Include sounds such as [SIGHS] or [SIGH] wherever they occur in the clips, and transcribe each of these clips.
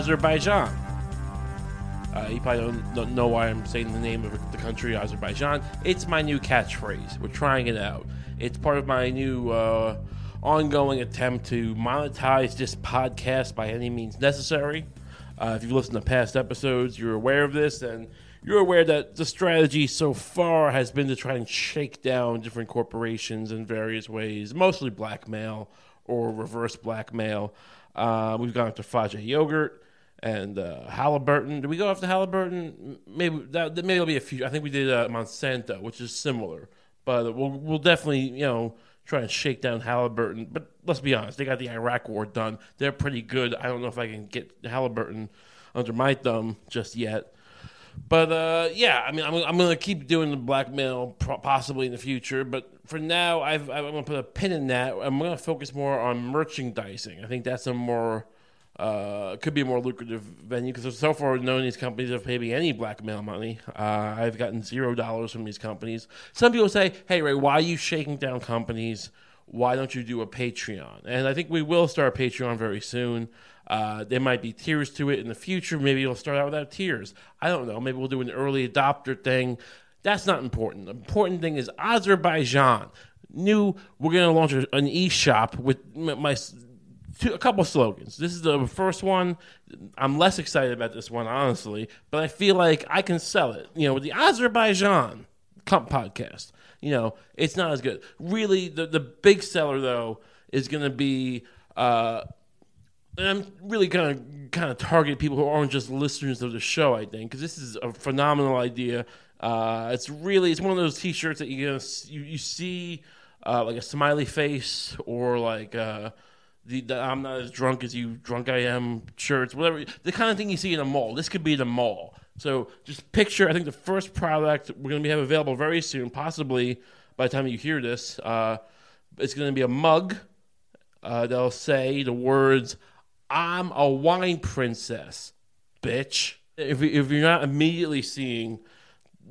Azerbaijan. Uh, you probably don't, know why I'm saying the name of the country, Azerbaijan. It's my new catchphrase. We're trying it out. It's part of my new uh, ongoing attempt to monetize this podcast by any means necessary. Uh, if you've listened to past episodes, you're aware of this, and you're aware that the strategy so far has been to try and shake down different corporations in various ways, mostly blackmail or reverse blackmail. Uh, we've gone after Fage Yogurt and uh, Halliburton. Did we go after Halliburton? Maybe that maybe it'll be a few. I think we did uh, Monsanto, which is similar, but we'll we'll definitely you know try and shake down Halliburton. But let's be honest, they got the Iraq War done. They're pretty good. I don't know if I can get Halliburton under my thumb just yet. But uh, yeah, I mean, I'm, I'm going to keep doing the blackmail possibly in the future. But for now, I've, I'm going to put a pin in that. I'm going to focus more on merchandising. I think that's a more uh, could be a more lucrative venue because so far none of these companies have paid me any blackmail money. Uh, I've gotten zero dollars from these companies. Some people say, "Hey Ray, why are you shaking down companies? Why don't you do a Patreon?" And I think we will start a Patreon very soon. Uh, there might be tiers to it in the future. Maybe it'll start out without tiers. I don't know. Maybe we'll do an early adopter thing. That's not important. The important thing is Azerbaijan. New, we're going to launch an e-shop with my two, a couple slogans. This is the first one. I'm less excited about this one, honestly, but I feel like I can sell it. You know, with the Azerbaijan Kump podcast, you know, it's not as good. Really, the the big seller though is going to be. Uh, and I'm really gonna kind of target people who aren't just listeners of the show. I think because this is a phenomenal idea. Uh, it's really it's one of those T-shirts that you you, you see uh, like a smiley face or like uh, the, the, I'm not as drunk as you drunk I am shirts, whatever the kind of thing you see in a mall. This could be the mall. So just picture. I think the first product we're gonna have available very soon, possibly by the time you hear this. Uh, it's gonna be a mug. Uh, they'll say the words I'm a wine princess, bitch. If, if you're not immediately seeing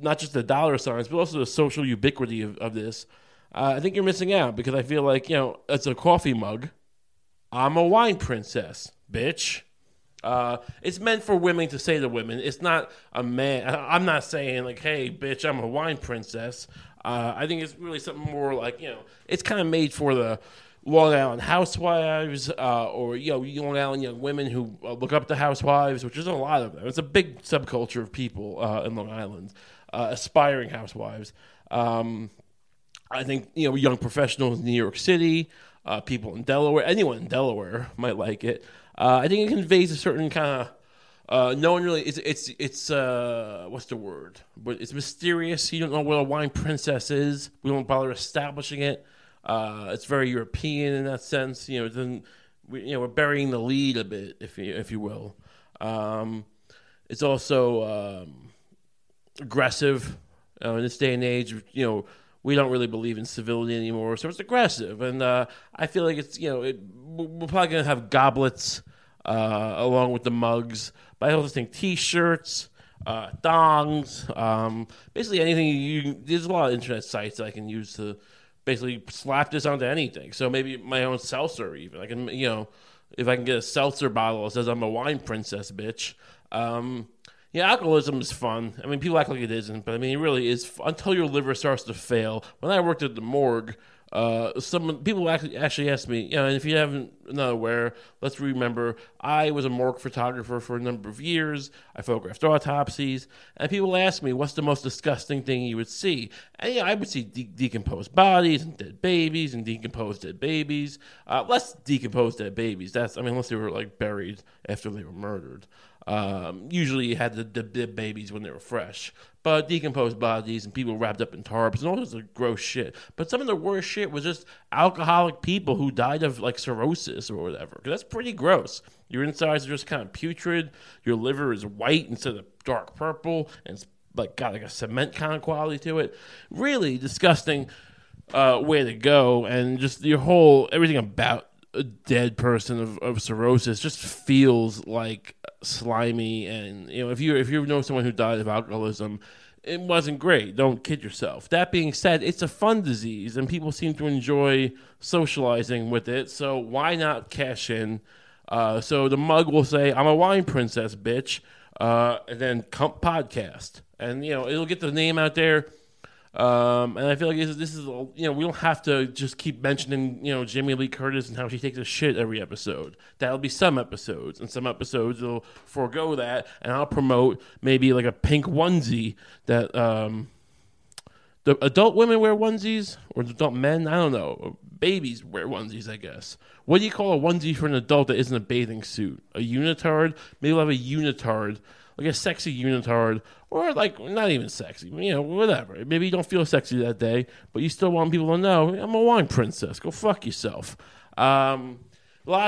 not just the dollar signs, but also the social ubiquity of, of this, uh, I think you're missing out because I feel like, you know, it's a coffee mug. I'm a wine princess, bitch. Uh, it's meant for women to say to women. It's not a man. I'm not saying like, "Hey, bitch, I'm a wine princess." Uh, I think it's really something more like you know. It's kind of made for the Long Island housewives, uh, or you know, Long Island young women who uh, look up to housewives, which is a lot of them. It's a big subculture of people uh, in Long Island, uh, aspiring housewives. Um, I think you know, young professionals in New York City, uh, people in Delaware, anyone in Delaware might like it. Uh, I think it conveys a certain kind of. Uh, no one really. It's it's it's uh, what's the word? But it's mysterious. You don't know what a wine princess is. We don't bother establishing it. Uh, it's very European in that sense. You know, then we, you know we're burying the lead a bit, if you if you will. Um, it's also um, aggressive uh, in this day and age. You know, we don't really believe in civility anymore, so it's aggressive, and uh, I feel like it's you know it, we're probably gonna have goblets uh, along with the mugs, but I also think T-shirts. Uh, um, basically anything you. There's a lot of internet sites that I can use to basically slap this onto anything. So maybe my own seltzer, even I can, you know, if I can get a seltzer bottle that says I'm a wine princess, bitch. Um, yeah, alcoholism is fun. I mean, people act like it isn't, but I mean, it really is. Until your liver starts to fail. When I worked at the morgue, uh, some people actually actually asked me, you know, and if you haven't not aware, let's remember I was a morgue photographer for a number of years. I photographed autopsies, and people ask me, "What's the most disgusting thing you would see?" And yeah, I would see de- decomposed bodies and dead babies and decomposed dead babies. Uh, less decomposed dead babies. That's I mean, unless they were like buried after they were murdered. Um, usually, you had the, the, babies when they were fresh, but decomposed bodies and people wrapped up in tarps and all this gross shit. But some of the worst shit was just alcoholic people who died of like cirrhosis or whatever. That's pretty gross. Your insides are just kind of putrid. Your liver is white instead of dark purple, and it's like got like a cement kind of quality to it. Really disgusting uh, way to go, and just your whole everything about a dead person of, of cirrhosis just feels like slimy and you know if you if you know someone who died of alcoholism it wasn't great. Don't kid yourself. That being said it's a fun disease and people seem to enjoy socializing with it so why not cash in? Uh, so the mug will say, "I'm a wine princess, bitch," uh, and then "Cump Podcast," and you know it'll get the name out there. Um, and I feel like this is, this is, you know, we don't have to just keep mentioning, you know, Jamie Lee Curtis and how she takes a shit every episode. That'll be some episodes, and some episodes will forego that, and I'll promote maybe like a pink onesie that um, the adult women wear onesies or adult men. I don't know. Babies wear onesies, I guess. What do you call a onesie for an adult that isn't a bathing suit? A unitard? Maybe we'll have a unitard like a sexy unitard, or like not even sexy, you know, whatever. Maybe you don't feel sexy that day, but you still want people to know I'm a wine princess. Go fuck yourself. Um,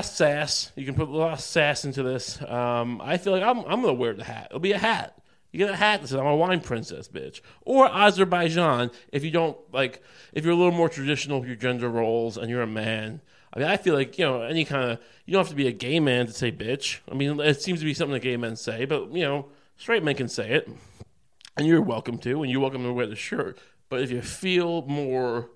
sass, you can put a lot of sass into this. Um, I feel like I'm, I'm gonna wear the hat. It'll be a hat. You get a hat that says "I'm a wine princess, bitch," or Azerbaijan. If you don't like, if you're a little more traditional with your gender roles and you're a man, I mean, I feel like you know any kind of you don't have to be a gay man to say bitch. I mean, it seems to be something that gay men say, but you know, straight men can say it, and you're welcome to, and you're welcome to wear the shirt. But if you feel more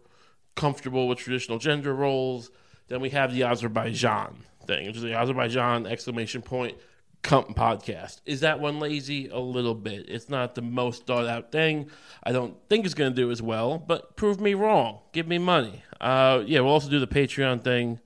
comfortable with traditional gender roles, then we have the Azerbaijan thing, which is the Azerbaijan exclamation point Cump podcast. Is that one lazy? A little bit. It's not the most thought out thing. I don't think it's going to do as well, but prove me wrong. Give me money. Uh, yeah, we'll also do the Patreon thing.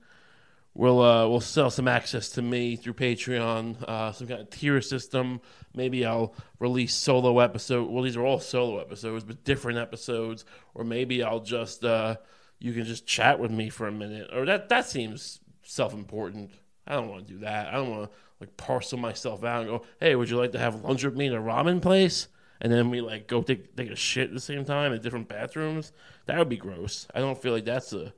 We'll uh, we'll sell some access to me through Patreon, uh, some kind of tier system. Maybe I'll release solo episode. Well, these are all solo episodes, but different episodes. Or maybe I'll just uh, you can just chat with me for a minute. Or that that seems self important. I don't want to do that. I don't want to like parcel myself out and go, hey, would you like to have lunch with me in a ramen place? And then we like go take take a shit at the same time in different bathrooms. That would be gross. I don't feel like that's a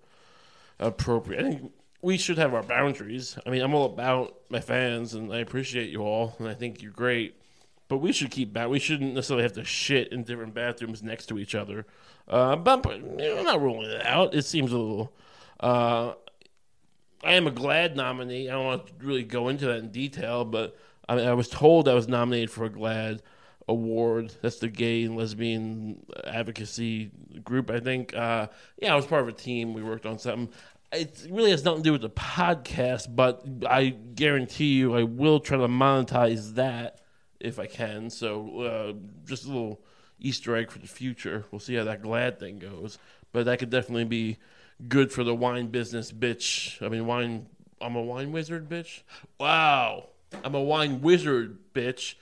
appropriate. I think we should have our boundaries. I mean, I'm all about my fans, and I appreciate you all, and I think you're great. But we should keep that. We shouldn't necessarily have to shit in different bathrooms next to each other. Uh, but, but you know, I'm not ruling it out. It seems a little. Uh, I am a GLAAD nominee. I don't want to really go into that in detail, but I, I was told I was nominated for a GLAAD award. That's the gay and lesbian advocacy group, I think. Uh, yeah, I was part of a team. We worked on something. It really has nothing to do with the podcast, but I guarantee you I will try to monetize that if I can. So uh, just a little Easter egg for the future. We'll see how that GLAAD thing goes. But that could definitely be good for the wine business, bitch. I mean, wine. I'm a wine wizard, bitch. Wow, I'm a wine wizard, bitch.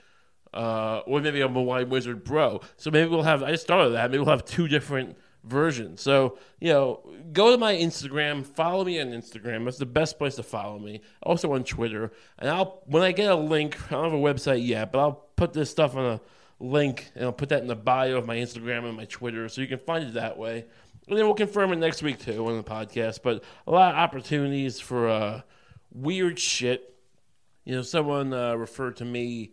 Uh, or maybe I'm a wine wizard, bro. So maybe we'll have. I of that. Maybe we'll have two different versions. So you know, go to my Instagram, follow me on Instagram. That's the best place to follow me. Also on Twitter, and I'll when I get a link. I don't have a website yet, but I'll put this stuff on a link and I'll put that in the bio of my Instagram and my Twitter, so you can find it that way. And then we'll confirm it next week too on the podcast. But a lot of opportunities for uh, weird shit. You know, someone uh, referred to me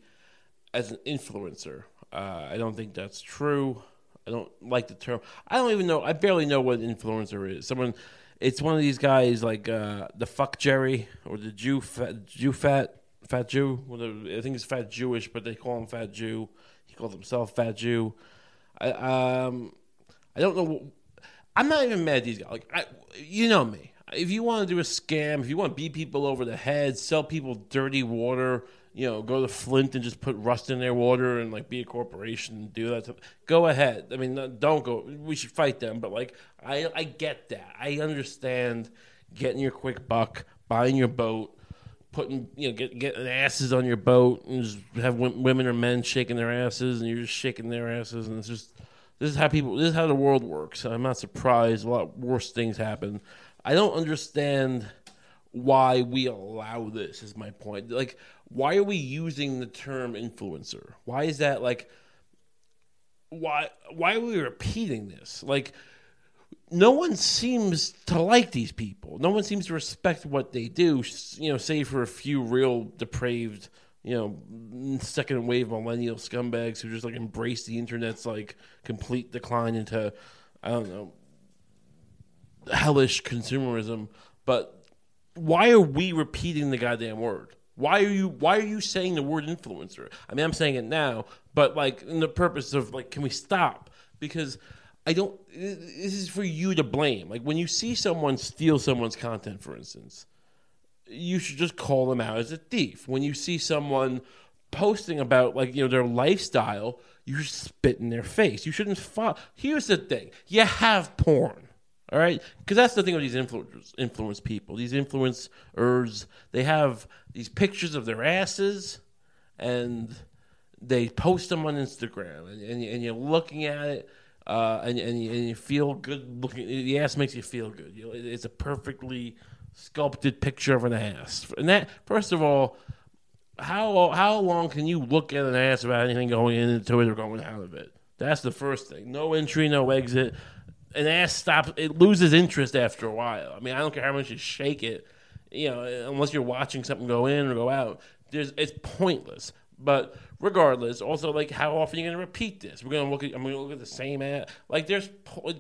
as an influencer. Uh, I don't think that's true. I don't like the term. I don't even know. I barely know what an influencer is. Someone, it's one of these guys like uh, the fuck Jerry or the Jew fat Jew fat fat Jew. I think he's fat Jewish, but they call him fat Jew. He calls himself fat Jew. I um I don't know I'm not even mad at these guys. Like, I, you know me. If you want to do a scam, if you want to beat people over the head, sell people dirty water, you know, go to Flint and just put rust in their water and like be a corporation and do that. Go ahead. I mean, don't go. We should fight them, but like, I I get that. I understand getting your quick buck, buying your boat, putting you know get, getting asses on your boat and just have women or men shaking their asses and you're just shaking their asses and it's just this is how people. This is how the world works. I'm not surprised. A lot worse things happen. I don't understand why we allow this. Is my point. Like, why are we using the term influencer? Why is that like? Why why are we repeating this? Like, no one seems to like these people. No one seems to respect what they do. You know, save for a few real depraved you know, second wave millennial scumbags who just like embrace the internet's like complete decline into, I don't know, hellish consumerism. But why are we repeating the goddamn word? Why are you why are you saying the word influencer? I mean, I'm saying it now, but like in the purpose of like, can we stop? Because I don't. This is for you to blame. Like when you see someone steal someone's content, for instance you should just call them out as a thief. When you see someone posting about like you know their lifestyle, you spit in their face. You shouldn't follow. Here's the thing: you have porn, all right? Because that's the thing with these influencers, influence people. These influencers, they have these pictures of their asses, and they post them on Instagram, and, and, and you're looking at it. Uh, and, and, you, and you feel good looking. The ass makes you feel good. You know, it's a perfectly sculpted picture of an ass. And that, first of all, how how long can you look at an ass without anything going into it or going out of it? That's the first thing. No entry, no exit. An ass stops; it loses interest after a while. I mean, I don't care how much you shake it, you know, unless you're watching something go in or go out. There's it's pointless. But regardless, also like how often are you gonna repeat this? We're gonna look at I'm gonna look at the same ad. Like there's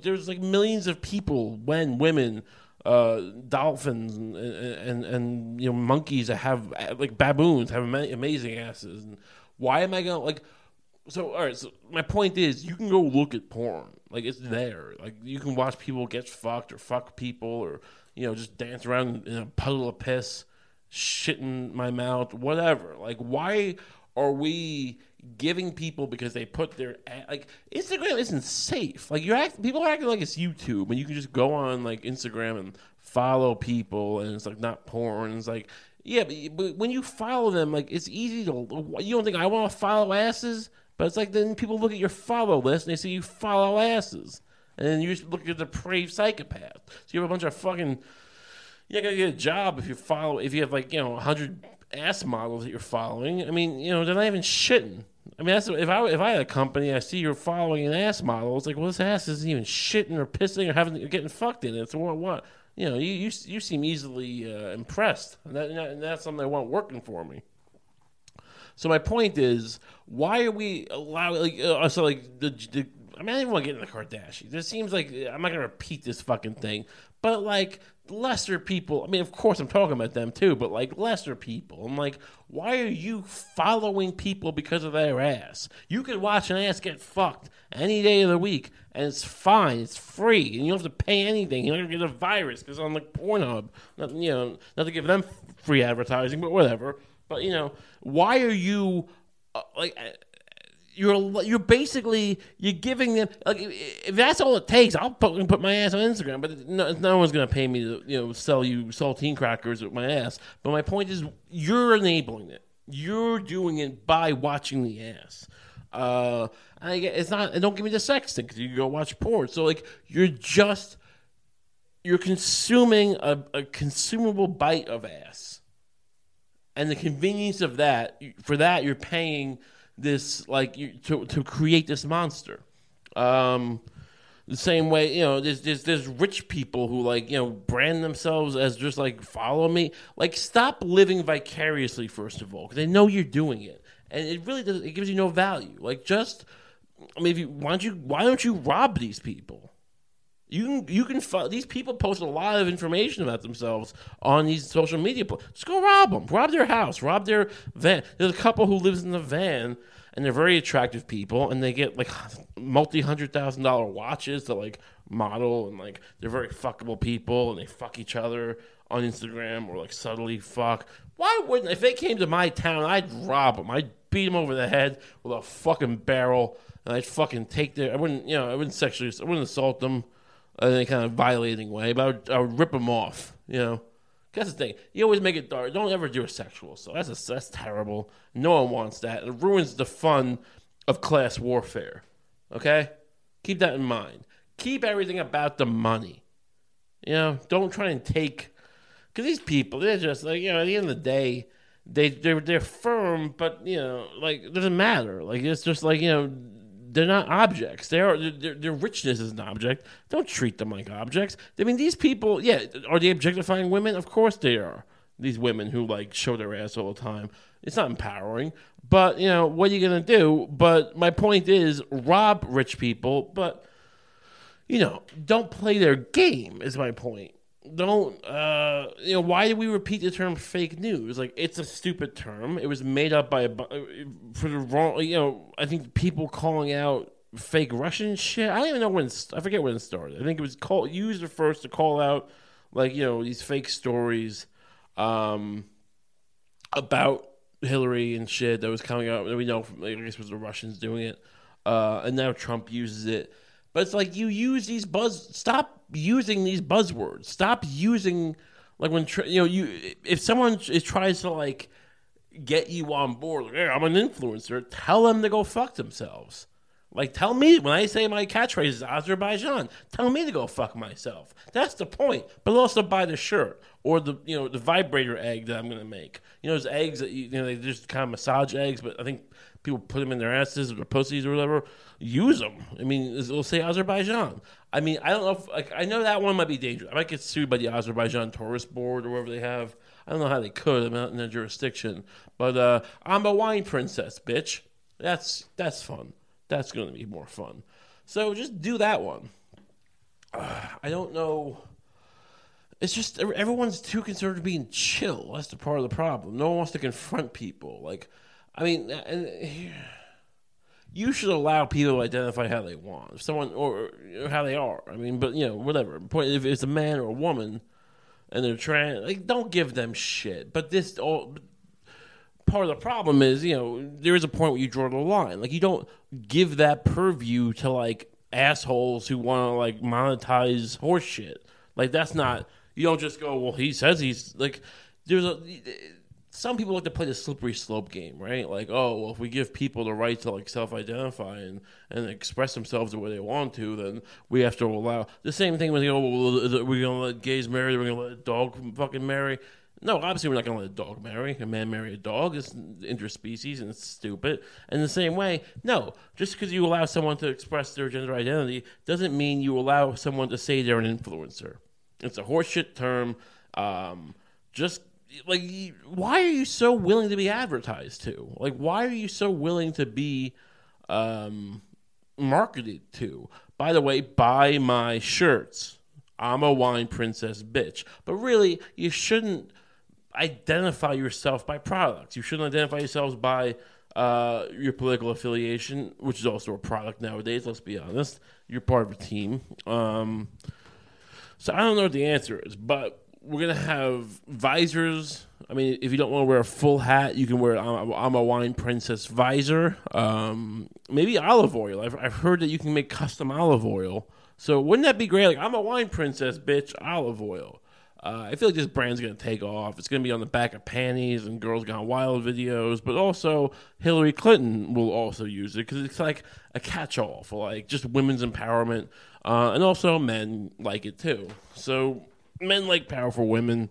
there's like millions of people, when women, uh, dolphins, and, and and you know monkeys that have like baboons have amazing asses. And why am I gonna like? So all right, so my point is, you can go look at porn. Like it's there. Like you can watch people get fucked or fuck people or you know just dance around in a puddle of piss, shit in my mouth, whatever. Like why? are we giving people because they put their like Instagram isn't safe. Like you act, people are acting like it's YouTube, and you can just go on like Instagram and follow people, and it's like not porn. It's like yeah, but, but when you follow them, like it's easy to. You don't think I want to follow asses, but it's like then people look at your follow list and they see you follow asses, and then you just look at the depraved psychopath. So you have a bunch of fucking. You're gonna get a job if you follow if you have like you know hundred ass models that you're following. I mean, you know, they're not even shitting. I mean, that's if I if I had a company, I see you're following an ass model. It's like, well, this ass isn't even shitting or pissing or having or getting fucked in it. So what? What? You know, you you, you seem easily uh, impressed, and, that, and that's something I want working for me. So my point is, why are we allowing like uh, so like the, the I mean, I didn't want to get into the Kardashians. It seems like I'm not gonna repeat this fucking thing, but like lesser people. I mean, of course, I'm talking about them too, but like lesser people. I'm like, why are you following people because of their ass? You could watch an ass get fucked any day of the week, and it's fine. It's free, and you don't have to pay anything. You're not gonna get a virus because on like Pornhub, not, you know, not to give them free advertising, but whatever. But you know, why are you uh, like? You're you're basically you're giving them like if that's all it takes, I'll put, put my ass on Instagram. But no, no one's gonna pay me to you know sell you saltine crackers with my ass. But my point is, you're enabling it. You're doing it by watching the ass. Uh, I it's not. Don't give me the sex thing because you go watch porn. So like you're just you're consuming a, a consumable bite of ass, and the convenience of that for that you're paying this like to to create this monster. Um, the same way, you know, there's, there's there's rich people who like you know brand themselves as just like follow me. Like, stop living vicariously first of all, because they know you're doing it, and it really does. It gives you no value. Like, just I mean, if you why don't you why don't you rob these people? You can you can these people post a lot of information about themselves on these social media. Just go rob them, rob their house, rob their van. There's a couple who lives in the van, and they're very attractive people, and they get like [LAUGHS] multi hundred thousand dollar watches to like model, and like they're very fuckable people, and they fuck each other on Instagram or like subtly fuck. Why wouldn't if they came to my town, I'd rob them. I'd beat them over the head with a fucking barrel, and I'd fucking take their. I wouldn't, you know, I wouldn't sexually, I wouldn't assault them in any kind of violating way, but I would, I would rip them off. You know, that's the thing. You always make it dark. Don't ever do a sexual. So that's a, that's terrible. No one wants that. It ruins the fun of class warfare. Okay, keep that in mind. Keep everything about the money. You know, don't try and take because these people they're just like you know at the end of the day they they're they're firm, but you know like it doesn't matter. Like it's just like you know they're not objects. They are their, their richness is an object. Don't treat them like objects. I mean, these people, yeah, are they objectifying women? Of course they are. These women who like show their ass all the time. It's not empowering. But you know what are you gonna do? But my point is, rob rich people, but you know, don't play their game. Is my point don't uh you know why do we repeat the term fake news? Like it's a stupid term. It was made up by a for the wrong you know i think people calling out fake russian shit. I don't even know when i forget when it started. I think it was called used first to call out like you know these fake stories um, about Hillary and shit that was coming out. We know, from, I guess, was the Russians doing it, uh, and now Trump uses it. But it's like you use these buzz. Stop using these buzzwords. Stop using like when you know you. If someone tries to like get you on board, like, hey, I'm an influencer. Tell them to go fuck themselves. Like, tell me when I say my catchphrase is Azerbaijan, tell me to go fuck myself. That's the point. But also buy the shirt or the you know the vibrator egg that I'm gonna make. You know those eggs that you, know they just kind of massage eggs, but I think people put them in their asses or pussies or whatever. Use them. I mean, it'll say Azerbaijan. I mean, I don't know if like I know that one might be dangerous. I might get sued by the Azerbaijan Tourist Board or whatever they have. I don't know how they could. I'm not in their jurisdiction. But uh, I'm a wine princess, bitch. That's that's fun. That's going to be more fun. So just do that one. Uh, I don't know. It's just everyone's too concerned with being chill. That's the part of the problem. No one wants to confront people. Like, I mean, and you should allow people to identify how they want, if someone or, or how they are. I mean, but you know, whatever. Point if it's a man or a woman, and they're trying, like, don't give them shit. But this all part of the problem is, you know, there is a point where you draw the line. Like you don't give that purview to like assholes who want to like monetize horse shit. Like that's not. You don't just go. Well, he says he's like. There's a. Some people like to play the slippery slope game, right? Like, oh, well, if we give people the right to like self-identify and, and express themselves the way they want to, then we have to allow the same thing with you know, we're gonna let gays marry, we're gonna let a dog fucking marry. No, obviously we're not going to let a dog marry a man marry a dog. It's interspecies and it's stupid. And the same way, no, just because you allow someone to express their gender identity doesn't mean you allow someone to say they're an influencer. It's a horseshit term. Um, just like, why are you so willing to be advertised to? Like, why are you so willing to be um, marketed to? By the way, buy my shirts. I'm a wine princess bitch. But really, you shouldn't identify yourself by products. You shouldn't identify yourselves by uh, your political affiliation, which is also a product nowadays. Let's be honest. You're part of a team. Um, so I don't know what the answer is, but we're gonna have visors. I mean, if you don't want to wear a full hat, you can wear I'm, I'm a wine princess visor. Um, maybe olive oil. I've, I've heard that you can make custom olive oil. So wouldn't that be great? Like I'm a wine princess, bitch. Olive oil. Uh, I feel like this brand's going to take off. It's going to be on the back of panties and Girls Gone Wild videos, but also Hillary Clinton will also use it because it's like a catch-all for like just women's empowerment, uh, and also men like it too. So men like powerful women.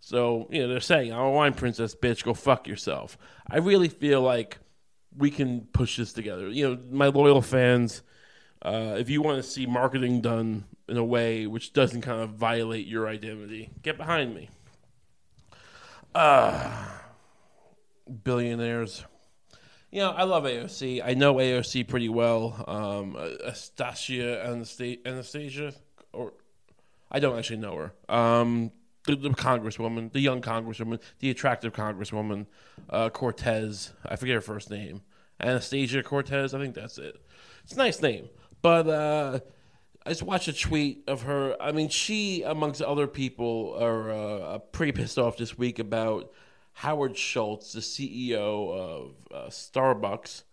So you know they're saying, "I'm a wine princess, bitch. Go fuck yourself." I really feel like we can push this together. You know, my loyal fans. Uh, if you want to see marketing done in a way which doesn't kind of violate your identity. Get behind me. Uh, billionaires. You know, I love AOC. I know AOC pretty well. Um, Astasia Anastasia, or I don't actually know her. Um, the, the, congresswoman, the young congresswoman, the attractive congresswoman, uh, Cortez. I forget her first name. Anastasia Cortez. I think that's it. It's a nice name, but uh, I just watched a tweet of her. I mean, she, amongst other people, are uh, pretty pissed off this week about Howard Schultz, the CEO of uh, Starbucks.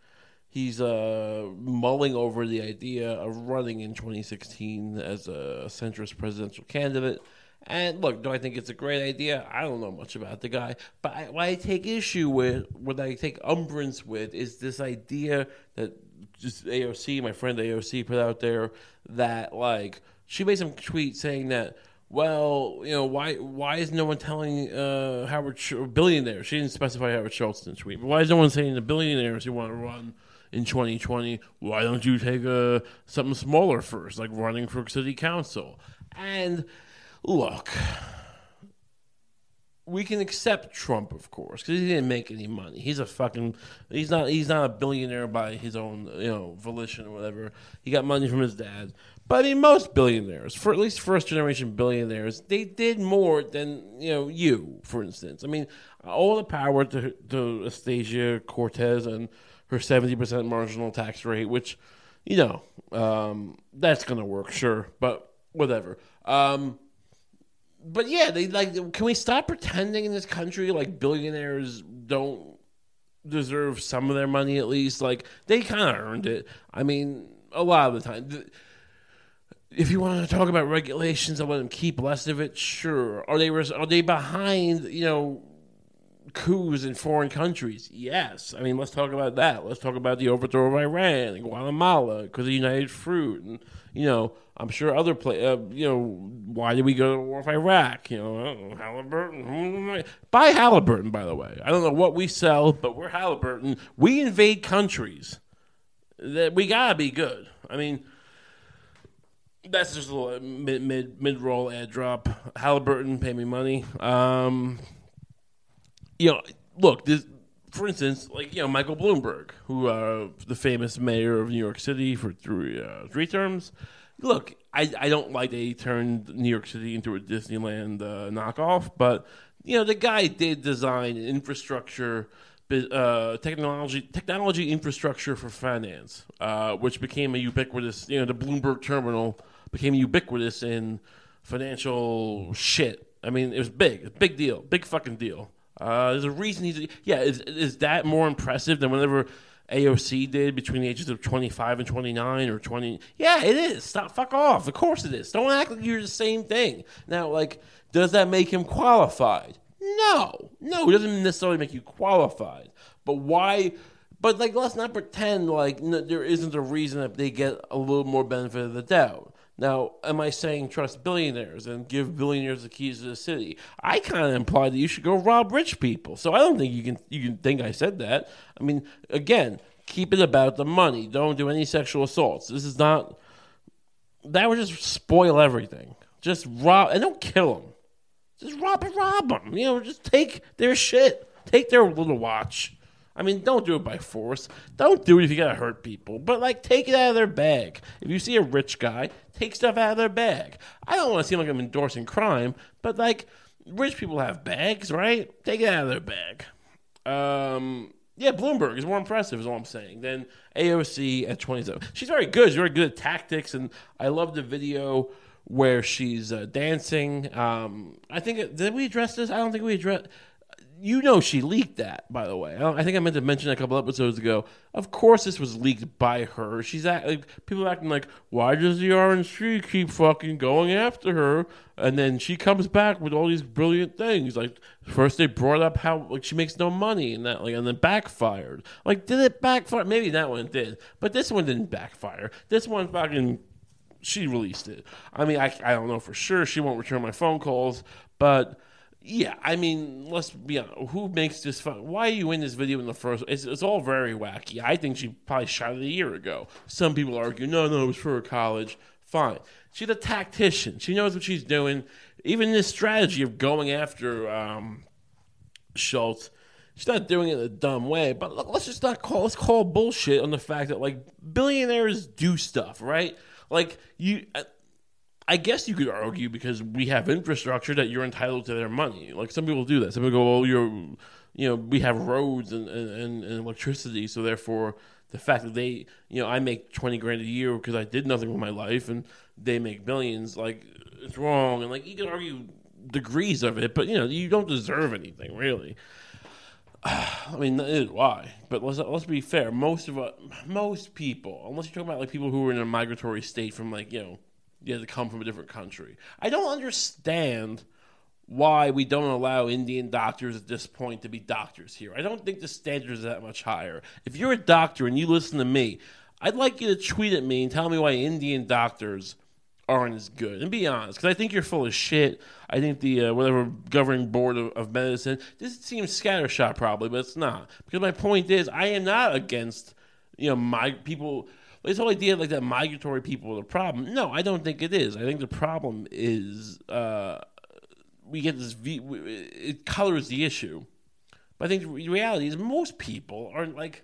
He's uh, mulling over the idea of running in 2016 as a centrist presidential candidate. And look, do I think it's a great idea? I don't know much about the guy, but I, what I take issue with, what I take umbrance with, is this idea that just AOC, my friend AOC, put out there that like she made some tweet saying that well, you know, why why is no one telling uh, Howard Sch- billionaire? She didn't specify Howard Schultz in the tweet, but why is no one saying the billionaires who want to run in 2020? Why don't you take a uh, something smaller first, like running for city council? And look, we can accept Trump, of course, because he didn't make any money. He's a fucking he's not he's not a billionaire by his own you know volition or whatever. He got money from his dad. But I mean, most billionaires, for at least first generation billionaires, they did more than you know you, for instance. I mean, all the power to to Cortez and her seventy percent marginal tax rate, which you know um, that's gonna work, sure, but whatever. Um, but yeah, they like. Can we stop pretending in this country like billionaires don't deserve some of their money at least? Like they kind of earned it. I mean, a lot of the time. If you want to talk about regulations and let them keep less of it, sure. Are they are they behind? You know, coups in foreign countries? Yes. I mean, let's talk about that. Let's talk about the overthrow of Iran and Guatemala because of United Fruit, and you know, I'm sure other play. Uh, you know, why did we go to war with Iraq? You know, Halliburton. Buy Halliburton, by the way. I don't know what we sell, but we're Halliburton. We invade countries. That we gotta be good. I mean. That's just a mid mid mid roll ad drop. Halliburton, pay me money. Um, you know, look, this, for instance, like you know Michael Bloomberg, who uh, the famous mayor of New York City for three uh, three terms. Look, I, I don't like they turned New York City into a Disneyland uh, knockoff, but you know the guy did design infrastructure, uh, technology technology infrastructure for finance, uh, which became a ubiquitous. You know, the Bloomberg terminal became ubiquitous in financial shit. I mean, it was big, big deal, big fucking deal. Uh, there's a reason he's yeah. Is is that more impressive than whenever AOC did between the ages of 25 and 29 or 20? Yeah, it is. Stop, fuck off. Of course it is. Don't act like you're the same thing. Now, like, does that make him qualified? No, no, it doesn't necessarily make you qualified. But why? But like, let's not pretend like n- there isn't a reason that they get a little more benefit of the doubt. Now, am I saying trust billionaires and give billionaires the keys to the city? I kind of imply that you should go rob rich people. So I don't think you can you can think I said that. I mean, again, keep it about the money. Don't do any sexual assaults. This is not. That would just spoil everything. Just rob and don't kill them. Just rob and rob them. You know, just take their shit. Take their little watch. I mean, don't do it by force. Don't do it if you gotta hurt people. But like, take it out of their bag. If you see a rich guy, take stuff out of their bag. I don't want to seem like I'm endorsing crime, but like, rich people have bags, right? Take it out of their bag. Um, yeah, Bloomberg is more impressive, is all I'm saying, than AOC at 27. She's very good. She's very good at tactics, and I love the video where she's uh, dancing. Um, I think did we address this? I don't think we addressed. You know, she leaked that, by the way. I, think I meant to mention a couple episodes ago. Of course, this was leaked by her. She's act, like people acting like, why does the RNC keep fucking going after her? And then she comes back with all these brilliant things. Like first they brought up how like she makes no money and that like and then backfired. Like did it backfire? Maybe that one did, but this one didn't backfire. This one fucking she released it. I mean, I, I don't know for sure. She won't return my phone calls, but yeah, I mean, let's be honest. Who makes this fun? Why are you in this video in the first? It's, it's all very wacky. I think she probably shot it a year ago. Some people argue, no, no, it was for college. Fine. She's a tactician. She knows what she's doing. Even this strategy of going after um, Schultz, she's not doing it in a dumb way. But look, let's just not call let's call bullshit on the fact that like billionaires do stuff, right? Like you. I guess you could argue because we have infrastructure that you're entitled to their money. Like some people do that. Some people go, "Well, you're, you know, we have roads and, and, and electricity, so therefore the fact that they, you know, I make twenty grand a year because I did nothing with my life, and they make millions, like it's wrong." And like you can argue degrees of it, but you know, you don't deserve anything really. [SIGHS] I mean, why. But let's let's be fair. Most of us, most people, unless you're talking about like people who are in a migratory state from like you know, you have to come from a different country. I don't understand why we don't allow Indian doctors at this point to be doctors here. I don't think the standards are that much higher. If you're a doctor and you listen to me, I'd like you to tweet at me and tell me why Indian doctors aren't as good. And be honest, because I think you're full of shit. I think the uh, whatever governing board of, of medicine. This seems scattershot probably, but it's not. Because my point is, I am not against you know my people. This whole idea like that migratory people are the problem. No, I don't think it is. I think the problem is uh, we get this. It colors the issue. But I think the reality is most people are like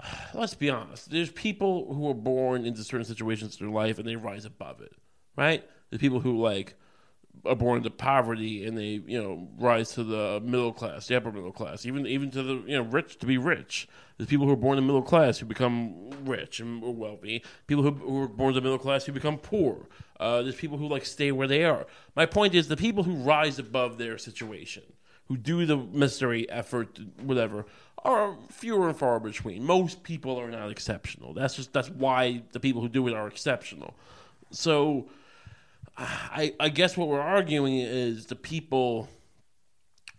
[SIGHS] let's be honest. There's people who are born into certain situations in their life and they rise above it, right? There's people who like are born into poverty and they you know rise to the middle class, the upper middle class, even even to the you know rich to be rich. There's people who are born in the middle class who become rich and wealthy. People who, who are born in the middle class who become poor. Uh, there's people who like stay where they are. My point is the people who rise above their situation, who do the necessary effort, whatever, are fewer and far between. Most people are not exceptional. That's just that's why the people who do it are exceptional. So, I I guess what we're arguing is the people.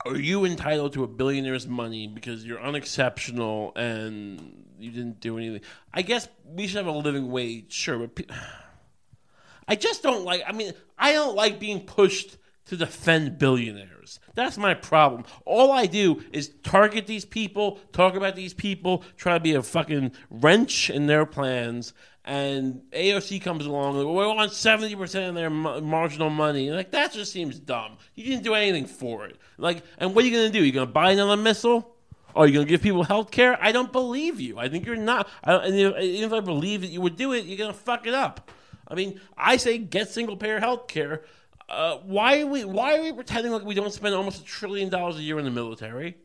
Are you entitled to a billionaire's money because you're unexceptional and you didn't do anything? I guess we should have a living wage, sure, but pe- [SIGHS] I just don't like. I mean, I don't like being pushed to defend billionaires. That's my problem. All I do is target these people, talk about these people, try to be a fucking wrench in their plans. And AOC comes along, we want seventy percent of their marginal money. Like that just seems dumb. You didn't do anything for it. Like, and what are you gonna do? You're gonna buy another missile? Are you going to give people health care? I don't believe you. I think you're not. I, and if, even if I believe that you would do it, you're going to fuck it up. I mean, I say get single payer health care. Uh, why are we why are we pretending like we don't spend almost a trillion dollars a year in the military?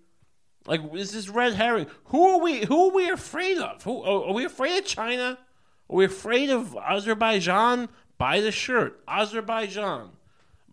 Like is this red herring? Who are we who are we afraid of? Who are we afraid of China? Are we afraid of Azerbaijan? Buy the shirt, Azerbaijan.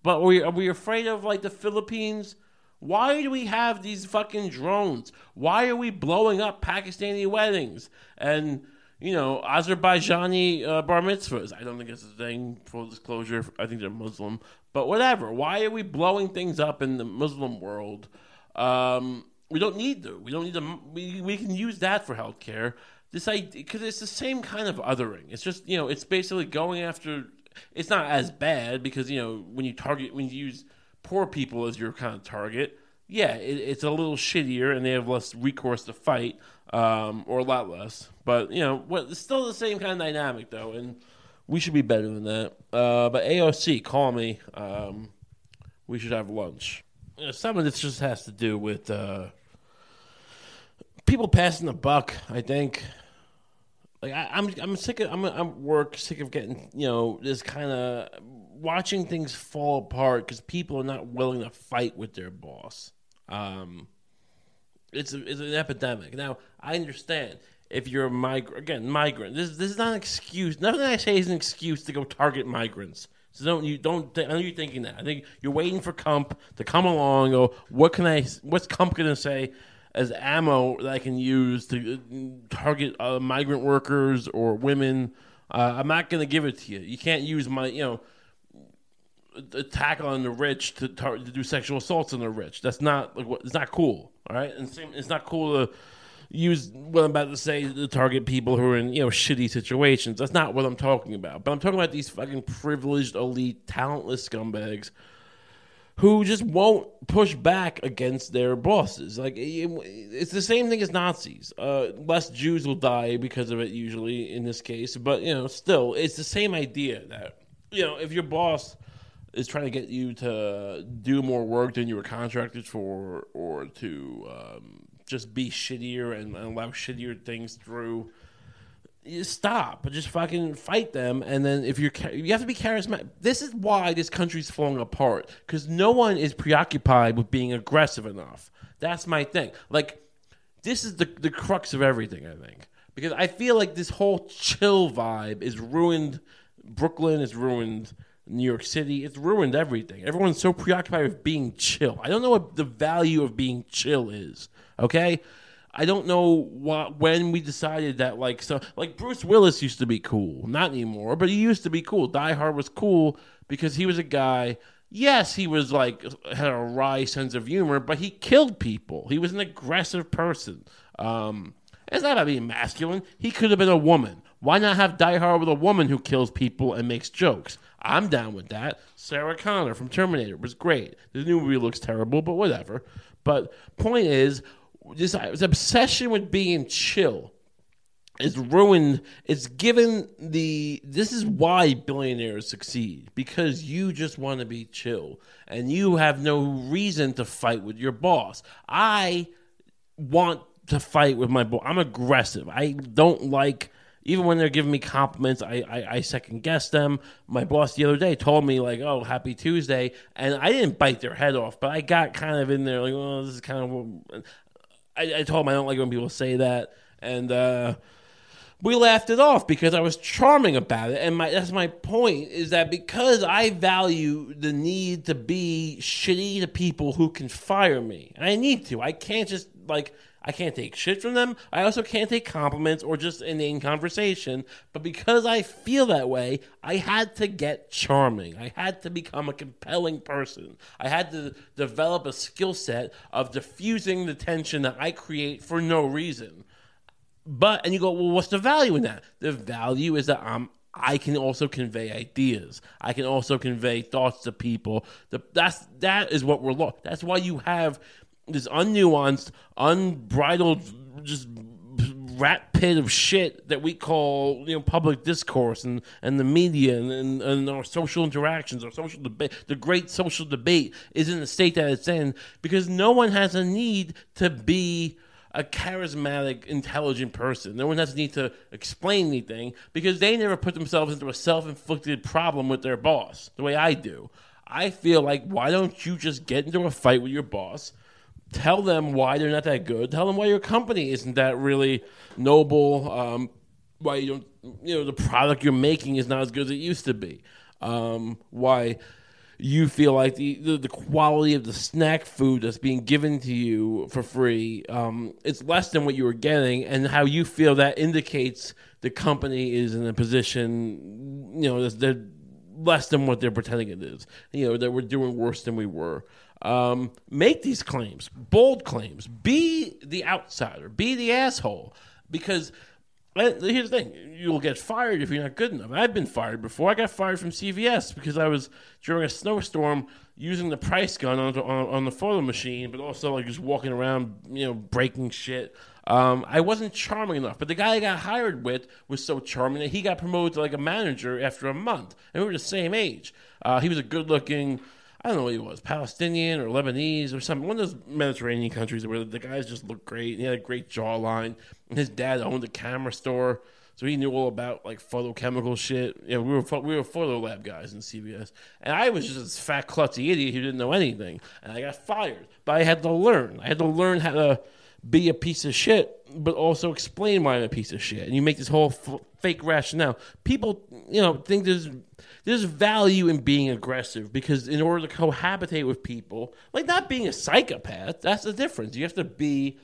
But are we, are we afraid of like the Philippines? Why do we have these fucking drones? Why are we blowing up Pakistani weddings and you know Azerbaijani uh, bar mitzvahs? I don't think it's a thing. Full disclosure, I think they're Muslim, but whatever. Why are we blowing things up in the Muslim world? Um, we don't need to. We don't need to. We, we can use that for healthcare. This idea because it's the same kind of othering. It's just you know it's basically going after. It's not as bad because you know when you target when you use poor people as your kind of target. Yeah, it, it's a little shittier and they have less recourse to fight, um, or a lot less. But you know, what, it's still the same kind of dynamic though, and we should be better than that. Uh, but AOC, call me. Um, we should have lunch. You know, some of this just has to do with uh, people passing the buck. I think. Like I, I'm, I'm sick of. I'm, I'm work sick of getting you know this kind of watching things fall apart because people are not willing to fight with their boss. Um, it's a, it's an epidemic. Now I understand if you're a migrant again migrant. This this is not an excuse. Nothing I say is an excuse to go target migrants. So don't you don't th- I know you're thinking that. I think you're waiting for Comp to come along. Or what can I? What's Comp gonna say? As ammo that I can use to uh, target uh, migrant workers or women, uh, I'm not going to give it to you. You can't use my, you know, attack on the rich to, tar- to do sexual assaults on the rich. That's not like what it's not cool. All right, and same, it's not cool to use what I'm about to say to target people who are in you know shitty situations. That's not what I'm talking about. But I'm talking about these fucking privileged, elite, talentless scumbags who just won't push back against their bosses. Like it's the same thing as Nazis. Uh, less Jews will die because of it usually in this case, but you know, still, it's the same idea that you know if your boss is trying to get you to do more work than you were contracted for, or to um, just be shittier and, and allow shittier things through stop just fucking fight them and then if you're you have to be charismatic this is why this country's falling apart because no one is preoccupied with being aggressive enough. That's my thing. Like this is the, the crux of everything i think because i feel like this whole chill vibe is ruined brooklyn is ruined new york city it's ruined everything. Everyone's so preoccupied with being chill. I don't know what the value of being chill is okay I don't know what, when we decided that like so like Bruce Willis used to be cool, not anymore, but he used to be cool. Die Hard was cool because he was a guy. Yes, he was like had a wry sense of humor, but he killed people. He was an aggressive person. Um, it's not about being masculine. He could have been a woman. Why not have Die Hard with a woman who kills people and makes jokes? I'm down with that. Sarah Connor from Terminator was great. The new movie looks terrible, but whatever. But point is, this, this obsession with being chill is ruined. It's given the. This is why billionaires succeed because you just want to be chill and you have no reason to fight with your boss. I want to fight with my boss. I'm aggressive. I don't like Even when they're giving me compliments, I, I, I second guess them. My boss the other day told me like, "Oh, happy Tuesday," and I didn't bite their head off, but I got kind of in there like, "Oh, this is kind of." I, I told him I don't like when people say that, and uh, we laughed it off because I was charming about it. And my that's my point is that because I value the need to be shitty to people who can fire me, and I need to. I can't just like I can't take shit from them. I also can't take compliments or just inane conversation. But because I feel that way, I had to get charming. I had to become a compelling person. I had to develop a skill set of diffusing the tension that I create for no reason. But and you go, well, what's the value in that? The value is that I'm I can also convey ideas. I can also convey thoughts to people. The, that's that is what we're lost. That's why you have this unnuanced, unbridled, just rat pit of shit that we call you know public discourse and, and the media and, and, and our social interactions, our social debate. The great social debate is in the state that it's in because no one has a need to be a charismatic, intelligent person. No one has a need to explain anything because they never put themselves into a self inflicted problem with their boss the way I do. I feel like, why don't you just get into a fight with your boss? Tell them why they're not that good. Tell them why your company isn't that really noble. Um, why you don't, you know, the product you're making is not as good as it used to be. Um, why you feel like the, the, the quality of the snack food that's being given to you for free um, it's less than what you were getting and how you feel that indicates the company is in a position you know they're less than what they're pretending it is you know that we're doing worse than we were um, make these claims bold claims be the outsider be the asshole because here's the thing: you'll get fired if you're not good enough. I've been fired before. I got fired from CVS because I was during a snowstorm using the price gun on, on, on the photo machine, but also like just walking around, you know, breaking shit. Um, I wasn't charming enough, but the guy I got hired with was so charming that he got promoted to like a manager after a month, and we were the same age. Uh, he was a good-looking I don't know what he was, Palestinian or Lebanese or something. One of those Mediterranean countries where the guys just looked great. He had a great jawline. And his dad owned a camera store, so he knew all about like photochemical shit. Know, we were we were photo lab guys in CVS, and I was just this fat klutzy idiot who didn't know anything, and I got fired. But I had to learn. I had to learn how to be a piece of shit, but also explain why I'm a piece of shit. And you make this whole f- fake rationale. People, you know, think there's there's value in being aggressive because in order to cohabitate with people, like not being a psychopath, that's the difference. You have to be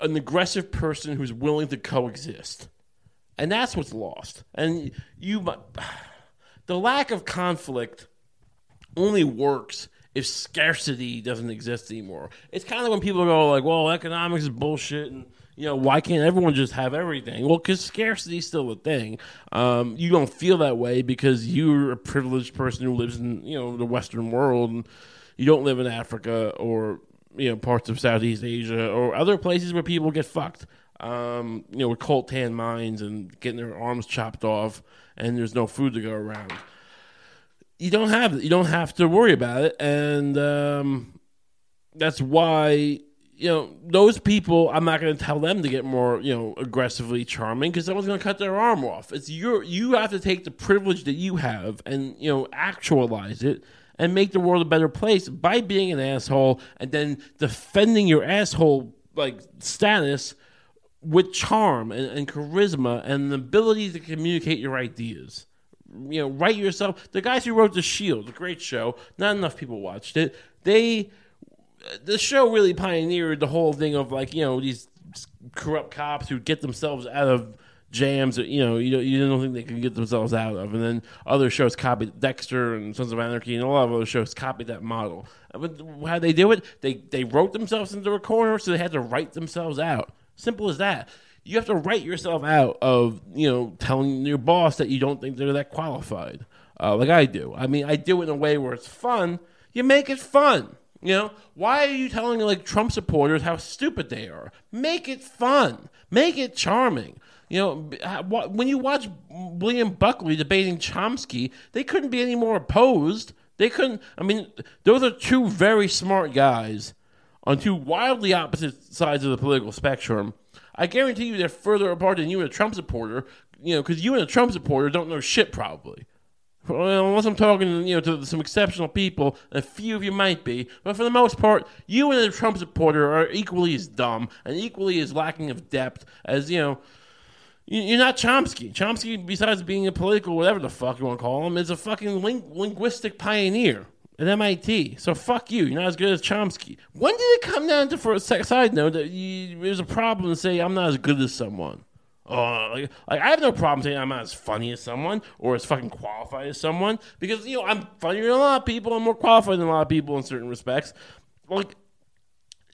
an aggressive person who's willing to coexist. And that's what's lost. And you [SIGHS] the lack of conflict only works if scarcity doesn't exist anymore. It's kind of when people go like, "Well, economics is bullshit," and you know, why can't everyone just have everything? Well, because scarcity is still a thing. Um, you don't feel that way because you're a privileged person who lives in you know the Western world, and you don't live in Africa or you know parts of Southeast Asia or other places where people get fucked. Um, you know, with coltan mines and getting their arms chopped off, and there's no food to go around you don't have you don't have to worry about it, and um, that's why you know those people. I'm not going to tell them to get more you know aggressively charming because someone's going to cut their arm off. It's your you have to take the privilege that you have and you know actualize it and make the world a better place by being an asshole and then defending your asshole like status with charm and, and charisma and the ability to communicate your ideas you know, write yourself. The guys who wrote The Shield, a great show, not enough people watched it. They, the show really pioneered the whole thing of like you know these corrupt cops who get themselves out of jams that you know you don't, you don't think they can get themselves out of, and then other shows copied Dexter and Sons of Anarchy and a lot of other shows copied that model. But how they do it, they they wrote themselves into a corner, so they had to write themselves out. Simple as that you have to write yourself out of you know telling your boss that you don't think they're that qualified, uh, like I do. I mean, I do it in a way where it's fun. You make it fun. You know, why are you telling like Trump supporters how stupid they are? Make it fun. Make it charming. You know, uh, when you watch William Buckley debating Chomsky, they couldn't be any more opposed. They couldn't. I mean, those are two very smart guys on two wildly opposite sides of the political spectrum I guarantee you they're further apart than you and a Trump supporter. you know, because you and a Trump supporter don't know shit probably. Well, unless I'm talking, you know, to some exceptional people, a few of you might be, but for the most part, you and a Trump supporter are equally as dumb and equally as lacking of depth as you know. You're not Chomsky. Chomsky, besides being a political whatever the fuck you want to call him, is a fucking ling- linguistic pioneer at MIT. So fuck you. You're not as good as Chomsky. When did it come down to, for a side note, that you, there's a problem to say I'm not as good as someone? Uh, like, like, I have no problem saying I'm not as funny as someone or as fucking qualified as someone because you know I'm funnier than a lot of people. I'm more qualified than a lot of people in certain respects. Like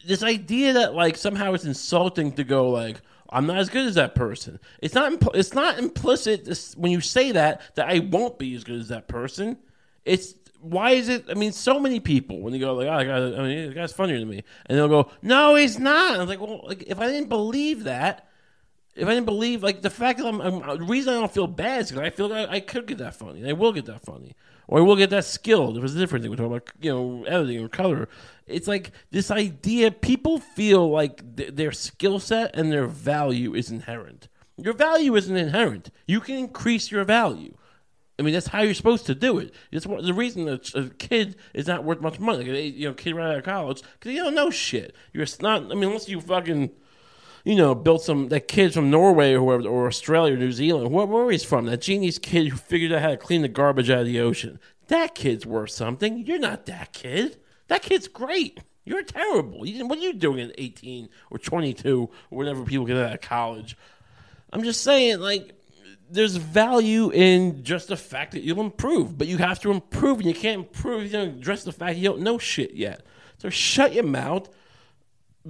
this idea that like somehow it's insulting to go like I'm not as good as that person. It's not. Impl- it's not implicit this, when you say that that I won't be as good as that person. It's why is it? I mean, so many people when they go like, "Oh, guy, I mean, the guy's funnier than me," and they'll go, "No, he's not." I was like, "Well, like if I didn't believe that." If I didn't believe, like the fact that I'm, I'm the reason I don't feel bad is because I feel like I, I, could get that funny, and I will get that funny, or I will get that skilled. If it's a different thing, we're talking about you know editing or color. It's like this idea: people feel like th- their skill set and their value is inherent. Your value isn't inherent. You can increase your value. I mean, that's how you're supposed to do it. It's the reason that a kid is not worth much money. Like you know, kid right out of college because you don't know shit. You're not. I mean, unless you fucking you know, built some that kid from Norway or whoever, or Australia or New Zealand, where, he's from, that genius kid who figured out how to clean the garbage out of the ocean. That kid's worth something. You're not that kid. That kid's great. You're terrible. You, what are you doing at 18 or 22 or whenever people get out of college? I'm just saying, like, there's value in just the fact that you'll improve, but you have to improve, and you can't improve if you don't address the fact you don't know shit yet. So shut your mouth,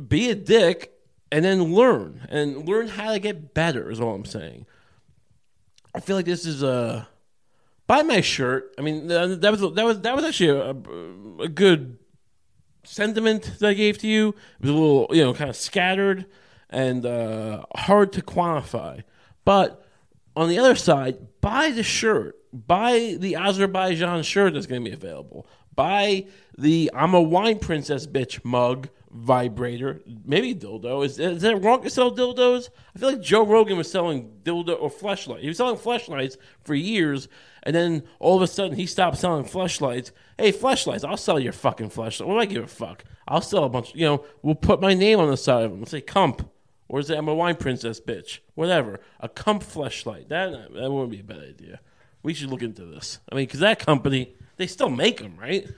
be a dick, and then learn and learn how to get better is all I'm saying. I feel like this is a buy my shirt. I mean that was that was that was actually a, a good sentiment that I gave to you. It was a little you know kind of scattered and uh, hard to quantify, but on the other side, buy the shirt. Buy the Azerbaijan shirt that's going to be available. Buy the I'm a wine princess bitch mug vibrator, maybe dildo. Is, is it wrong to sell dildos? I feel like Joe Rogan was selling dildo or Fleshlight. He was selling Fleshlights for years, and then all of a sudden he stopped selling Fleshlights. Hey, Fleshlights, I'll sell your fucking Fleshlight. What do I give a fuck? I'll sell a bunch. You know, we'll put my name on the side of them. Let's say Cump. Or is it I'm a wine princess bitch? Whatever. A Cump Fleshlight. That that wouldn't be a bad idea. We should look into this. I mean, because that company, they still make them, right?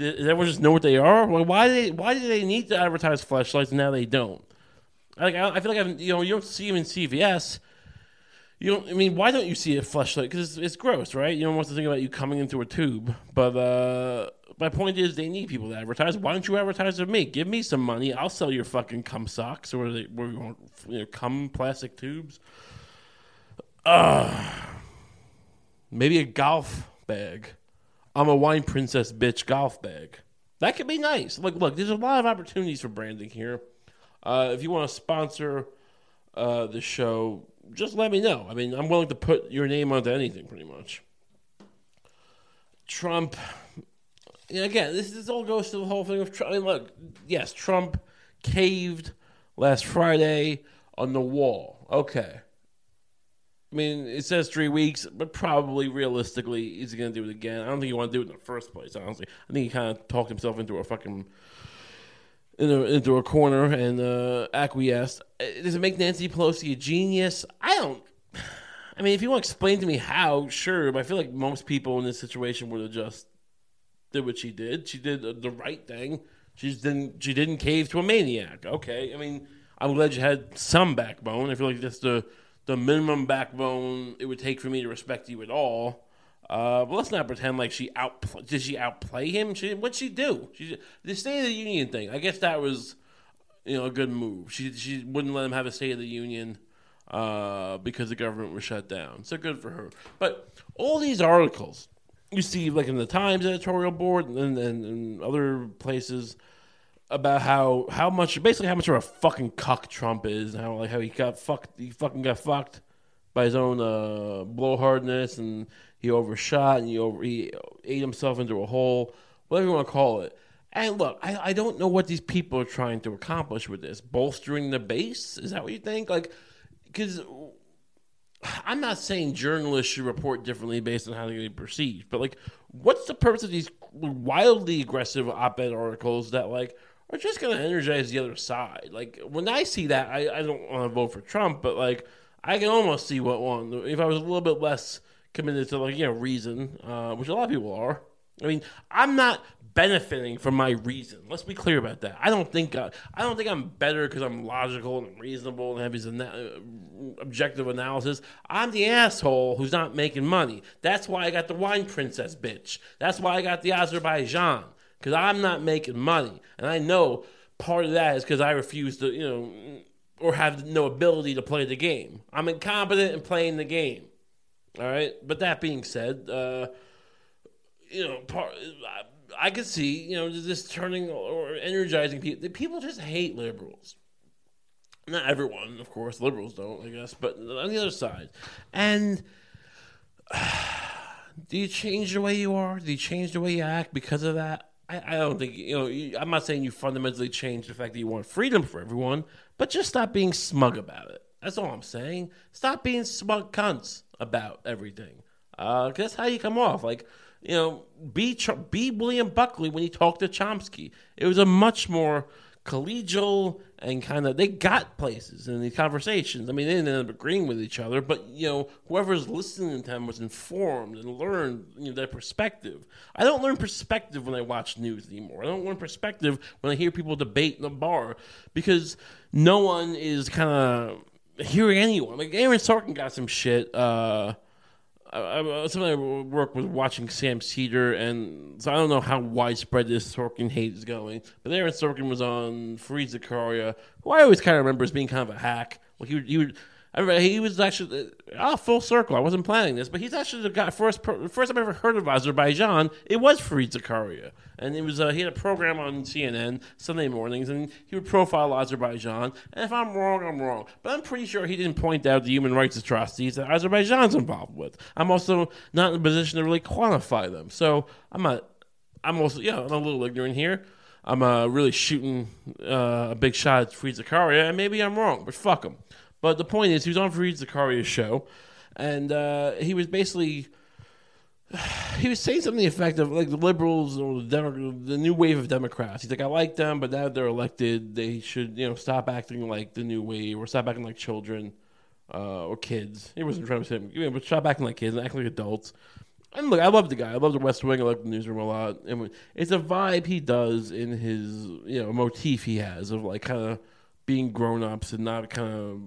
Everyone just know what they are? Why do they why do they need to advertise Fleshlights and now they don't? Like I, I feel like I've, you know you don't see them in CVS. You don't. I mean, why don't you see a Fleshlight? Because it's, it's, gross, right? You don't want to think about you coming into a tube. But uh, my point is, they need people to advertise. Why don't you advertise with me? Give me some money. I'll sell your fucking cum socks or they, want, you know, cum plastic tubes. Uh, maybe a golf bag. I'm a wine princess bitch golf bag. That could be nice. Look, look, there's a lot of opportunities for branding here. Uh, if you want to sponsor uh, the show, just let me know. I mean, I'm willing to put your name onto anything, pretty much. Trump. again, this, this all goes to the whole thing of Trump. I mean, look, yes, Trump caved last Friday on the wall. Okay. I mean, it says three weeks, but probably realistically, he's going to do it again. I don't think he want to do it in the first place. Honestly, I think he kind of talked himself into a fucking into, into a corner and uh, acquiesced. Uh, does it make Nancy Pelosi a genius? I don't. I mean, if you want to explain to me how, sure. But I feel like most people in this situation would have just did what she did. She did the right thing. She didn't. She didn't cave to a maniac. Okay. I mean, I'm glad you had some backbone. I feel like just the the minimum backbone it would take for me to respect you at all. Uh, but let's not pretend like she out did she outplay him. She what'd she do? She the State of the Union thing. I guess that was you know a good move. She she wouldn't let him have a State of the Union uh, because the government was shut down. So good for her. But all these articles you see, like in the Times editorial board and, and, and other places about how how much basically how much of a fucking cuck Trump is, and how like how he got fucked, he fucking got fucked by his own uh, blowhardness, and he overshot, and he over he ate himself into a hole, whatever you want to call it. And look, I, I don't know what these people are trying to accomplish with this. Bolstering the base? Is that what you think? Like, because I'm not saying journalists should report differently based on how they're perceived, but like, what's the purpose of these wildly aggressive op-ed articles that like are just going to energize the other side? Like, when I see that, I, I don't want to vote for Trump, but like, I can almost see what one if I was a little bit less committed to like you know reason, uh, which a lot of people are. I mean, I'm not benefiting from my reason. Let's be clear about that. I don't think uh, I don't think I'm better because I'm logical and reasonable and have these uh, objective analysis. I'm the asshole who's not making money. That's why I got the wine princess bitch. That's why I got the Azerbaijan because I'm not making money, and I know part of that is because I refuse to, you know, or have no ability to play the game. I'm incompetent in playing the game. All right, but that being said, uh, you know, part. I could see, you know, this turning or energizing people. People just hate liberals. Not everyone, of course. Liberals don't, I guess, but on the other side. And [SIGHS] do you change the way you are? Do you change the way you act because of that? I, I don't think, you know, I'm not saying you fundamentally change the fact that you want freedom for everyone, but just stop being smug about it. That's all I'm saying. Stop being smug cunts about everything. Uh, that's how you come off. Like, you know, be be William Buckley when he talked to Chomsky. It was a much more collegial and kind of they got places in these conversations. I mean, they didn't end up agreeing with each other, but you know, whoever's listening to them was informed and learned you know, their perspective. I don't learn perspective when I watch news anymore. I don't learn perspective when I hear people debate in a bar because no one is kind of hearing anyone. Like Aaron Sorkin got some shit. Uh, I, I, something I work with watching Sam Seder, and so I don't know how widespread this Sorkin hate is going. But Aaron Sorkin was on Fareed Zakaria, who I always kind of remember as being kind of a hack. Like he, he would I remember he was actually ah full circle. I wasn't planning this, but he's actually the guy first first time I ever heard of Azerbaijan. It was Fareed Zakaria, and it was uh, he had a program on CNN Sunday mornings, and he would profile Azerbaijan. And if I'm wrong, I'm wrong, but I'm pretty sure he didn't point out the human rights atrocities that Azerbaijan's involved with. I'm also not in a position to really quantify them, so I'm not. I'm also yeah, I'm a little ignorant here. I'm uh, really shooting uh, a big shot at Fareed Zakaria, and maybe I'm wrong, but fuck him. But the point is, he was on Fareed Zakaria's show, and uh, he was basically [SIGHS] he was saying something effective, like the liberals or the, Demo- the new wave of Democrats. He's like, I like them, but now they're elected, they should you know stop acting like the new wave or stop acting like children uh, or kids. He wasn't trying to say, you know, but stop acting like kids and acting like adults. And look, I love the guy. I love the West Wing. I like the newsroom a lot. And it's a vibe he does in his you know motif he has of like kind of being grown ups and not kind of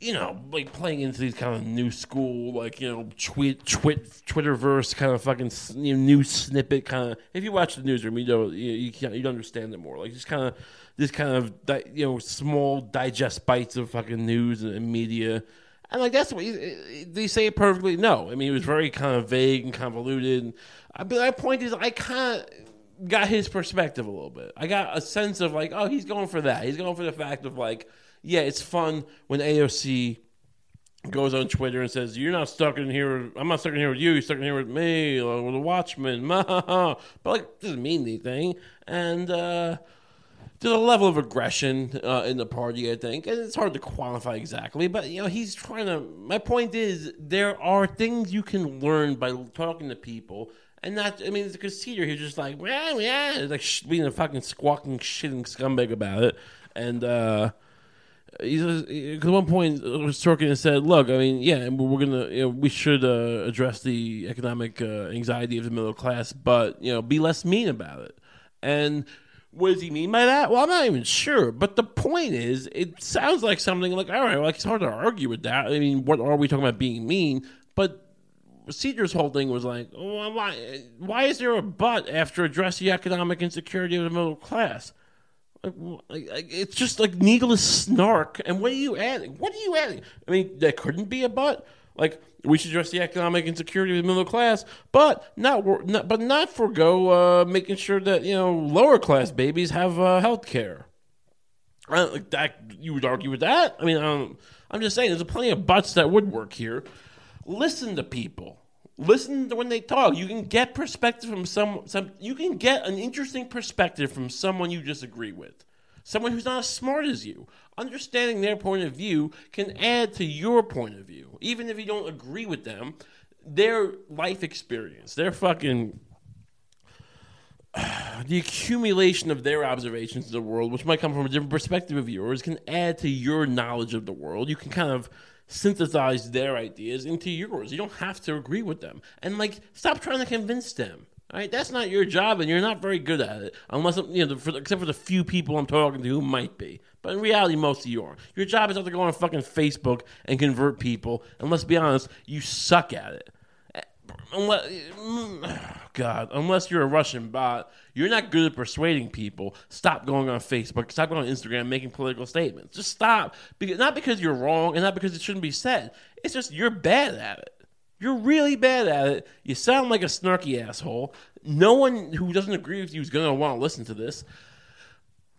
you know, like playing into these kind of new school, like you know, tweet, twit, Twitterverse kind of fucking you know, new snippet kind of. If you watch the newsroom, you know, you you can you understand it more. Like just kind of this kind of di- you know small digest bites of fucking news and media, and like that's what you, they say it perfectly. No, I mean it was very kind of vague and convoluted. But my point is, I kind of got his perspective a little bit. I got a sense of like, oh, he's going for that. He's going for the fact of like yeah, it's fun when AOC goes on Twitter and says, "You're not stuck in here. I'm not stuck in here with you. You're stuck in here with me or with the Watchmen." [LAUGHS] but like, it doesn't mean anything. And uh, there's a level of aggression uh, in the party, I think, and it's hard to quantify exactly. But you know, he's trying to. My point is, there are things you can learn by talking to people. And not, I mean, a conceited. He's just like, well, yeah, like being a fucking squawking, shitting scumbag about it. And, uh, He's at one point Sorkin said, "Look, I mean, yeah, we're gonna, you know, we should uh, address the economic uh, anxiety of the middle class, but you know, be less mean about it." And what does he mean by that? Well, I'm not even sure. But the point is, it sounds like something like, all right, like it's hard to argue with that. I mean, what are we talking about being mean? But Seder's whole thing was like, why, why is there a but after addressing the economic insecurity of the middle class? It's just like needless snark. And what are you adding? What are you adding? I mean, there couldn't be a but. Like we should address the economic insecurity of the middle class, but not, not but not forego uh, making sure that you know lower class babies have uh, health care. like that, you would argue with that. I mean, I'm just saying, there's plenty of buts that would work here. Listen to people listen to when they talk. You can get perspective from some some you can get an interesting perspective from someone you disagree with. someone who's not as smart as you. Understanding their point of view can add to your point of view, even if you don't agree with them. Their life experience, their fucking [SIGHS] the accumulation of their observations of the world, which might come from a different perspective of yours, can add to your knowledge of the world. You can kind of synthesize their ideas into yours. You don't have to agree with them. And like, stop trying to convince them. All right, that's not your job, and you're not very good at it, unless you know, for, except for the few people I'm talking to who might be. But in reality, most of you are. Your job is not to go on fucking Facebook and convert people. And let's be honest, you suck at it. Unless, [SIGHS] God, unless you're a Russian bot, you're not good at persuading people. Stop going on Facebook. Stop going on Instagram making political statements. Just stop. Because, not because you're wrong and not because it shouldn't be said. It's just you're bad at it. You're really bad at it. You sound like a snarky asshole. No one who doesn't agree with you is going to want to listen to this.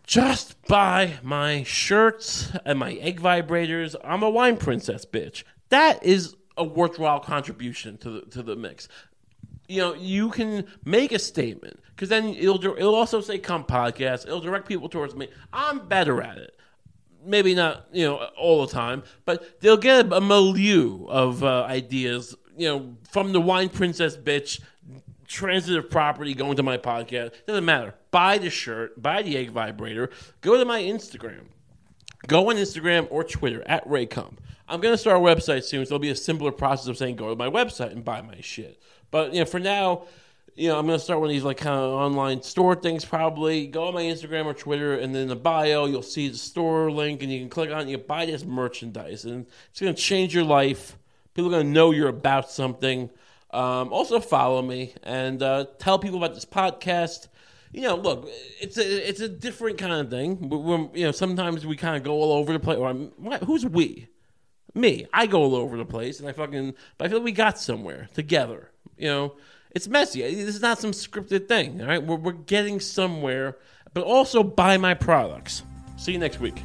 Just buy my shirts and my egg vibrators. I'm a wine princess, bitch. That is a worthwhile contribution to the to the mix. You know, you can make a statement because then it'll it'll also say "come podcast." It'll direct people towards me. I'm better at it. Maybe not, you know, all the time, but they'll get a, a milieu of uh, ideas, you know, from the wine princess bitch transitive property going to my podcast. Doesn't matter. Buy the shirt, buy the egg vibrator, go to my Instagram. Go on Instagram or Twitter at Raycomp. I'm gonna start a website soon, so it'll be a simpler process of saying go to my website and buy my shit. But you know, for now, you know, I'm gonna start one of these like kind of online store things. Probably go on my Instagram or Twitter, and then the bio you'll see the store link, and you can click on it. And you buy this merchandise, and it's gonna change your life. People are gonna know you're about something. Um, also follow me and uh, tell people about this podcast. You know, look, it's a it's a different kind of thing. We're, you know, sometimes we kind of go all over the place. Or I'm, who's we? Me, I go all over the place, and I fucking. But I feel like we got somewhere together. You know, it's messy. This is not some scripted thing. All right, we're we're getting somewhere. But also buy my products. See you next week.